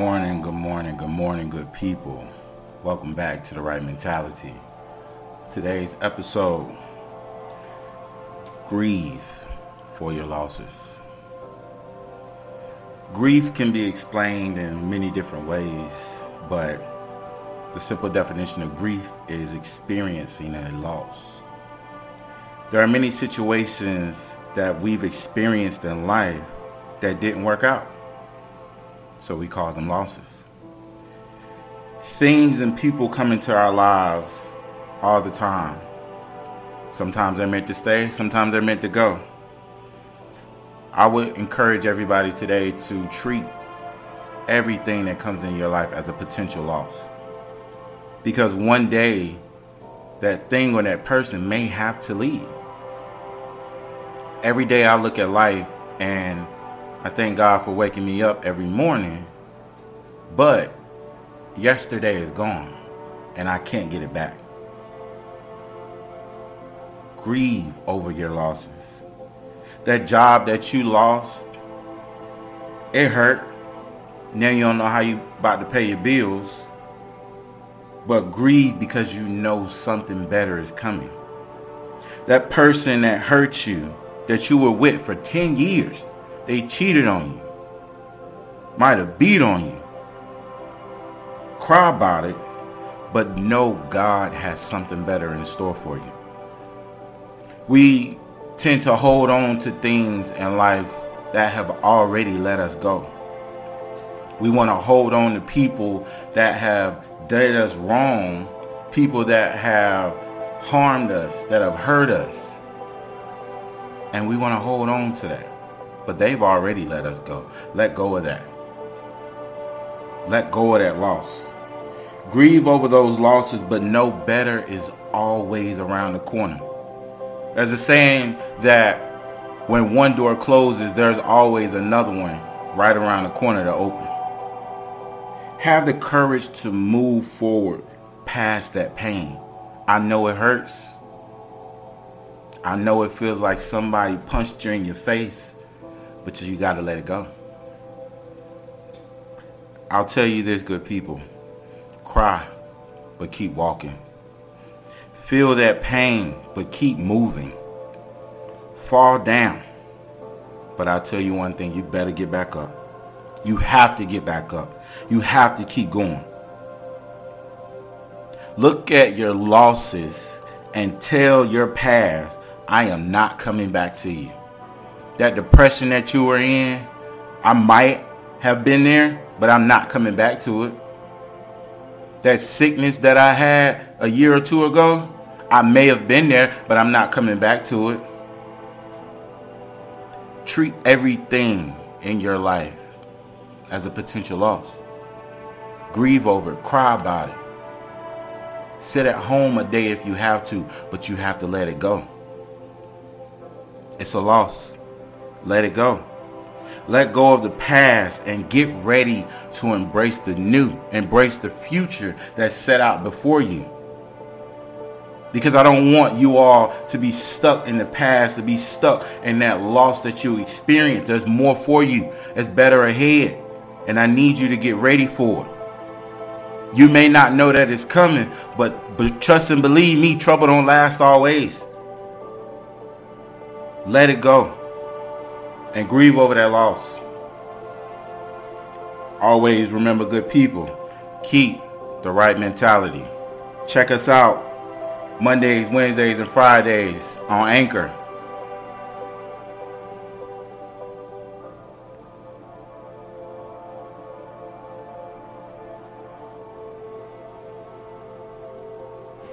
morning, good morning, good morning, good people. Welcome back to the right mentality. Today's episode Grieve for your losses. Grief can be explained in many different ways, but the simple definition of grief is experiencing a loss. There are many situations that we've experienced in life that didn't work out. So we call them losses. Things and people come into our lives all the time. Sometimes they're meant to stay, sometimes they're meant to go. I would encourage everybody today to treat everything that comes in your life as a potential loss. Because one day, that thing or that person may have to leave. Every day I look at life and I thank God for waking me up every morning. But yesterday is gone and I can't get it back. Grieve over your losses. That job that you lost, it hurt. Now you don't know how you about to pay your bills. But grieve because you know something better is coming. That person that hurt you, that you were with for 10 years, they cheated on you. Might have beat on you. Cry about it, but know God has something better in store for you. We tend to hold on to things in life that have already let us go. We want to hold on to people that have did us wrong, people that have harmed us, that have hurt us. And we want to hold on to that. But they've already let us go. Let go of that. Let go of that loss. Grieve over those losses, but know better is always around the corner. There's a saying that when one door closes, there's always another one right around the corner to open. Have the courage to move forward past that pain. I know it hurts. I know it feels like somebody punched you in your face, but you got to let it go. I'll tell you this, good people. Cry, but keep walking. Feel that pain, but keep moving. Fall down. But I'll tell you one thing, you better get back up. You have to get back up. You have to keep going. Look at your losses and tell your past, I am not coming back to you. That depression that you were in, I might have been there, but I'm not coming back to it. That sickness that I had a year or two ago, I may have been there, but I'm not coming back to it. Treat everything in your life as a potential loss. Grieve over it. Cry about it. Sit at home a day if you have to, but you have to let it go. It's a loss. Let it go. Let go of the past and get ready to embrace the new. Embrace the future that's set out before you. Because I don't want you all to be stuck in the past, to be stuck in that loss that you experienced. There's more for you. It's better ahead. And I need you to get ready for it. You may not know that it's coming, but, but trust and believe me, trouble don't last always. Let it go and grieve over that loss. Always remember good people. Keep the right mentality. Check us out Mondays, Wednesdays, and Fridays on Anchor.